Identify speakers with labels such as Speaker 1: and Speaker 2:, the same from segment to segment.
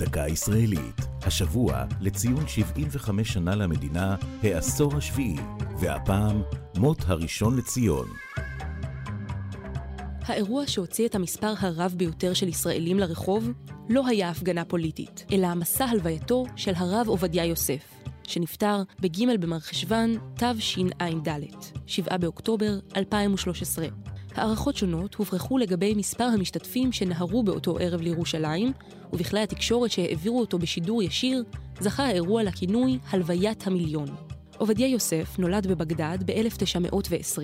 Speaker 1: דקה ישראלית, השבוע לציון 75 שנה למדינה, העשור השביעי, והפעם מות הראשון לציון.
Speaker 2: האירוע שהוציא את המספר הרב ביותר של ישראלים לרחוב לא היה הפגנה פוליטית, אלא מסע הלווייתו של הרב עובדיה יוסף, שנפטר בג' במרחשוון תשע"ד, 7 באוקטובר 2013. הערכות שונות הוברחו לגבי מספר המשתתפים שנהרו באותו ערב לירושלים, ובכלי התקשורת שהעבירו אותו בשידור ישיר, זכה האירוע לכינוי הלוויית המיליון. עובדיה יוסף נולד בבגדד ב-1920,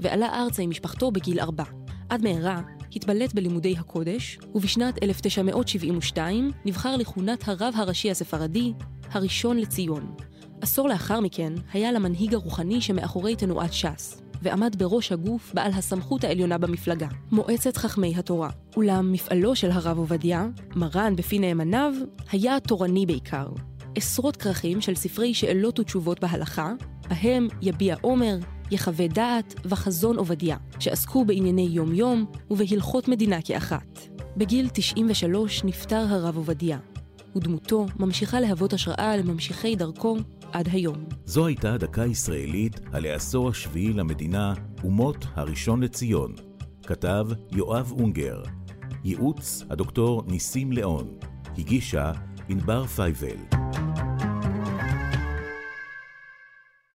Speaker 2: ועלה ארצה עם משפחתו בגיל ארבע. עד מהרה התבלט בלימודי הקודש, ובשנת 1972 נבחר לכהונת הרב הראשי הספרדי, הראשון לציון. עשור לאחר מכן היה למנהיג הרוחני שמאחורי תנועת ש"ס, ועמד בראש הגוף בעל הסמכות העליונה במפלגה, מועצת חכמי התורה. אולם מפעלו של הרב עובדיה, מרן בפי נאמניו, היה תורני בעיקר. עשרות כרכים של ספרי שאלות ותשובות בהלכה, בהם יביע עומר, יחווה דעת וחזון עובדיה, שעסקו בענייני יום-יום ובהלכות מדינה כאחת. בגיל 93 נפטר הרב עובדיה, ודמותו ממשיכה להוות השראה לממשיכי דרכו עד היום.
Speaker 1: זו הייתה דקה ישראלית על העשור השביעי למדינה ומות הראשון לציון. כתב יואב אונגר. ייעוץ הדוקטור ניסים ליאון. הגישה ענבר פייבל.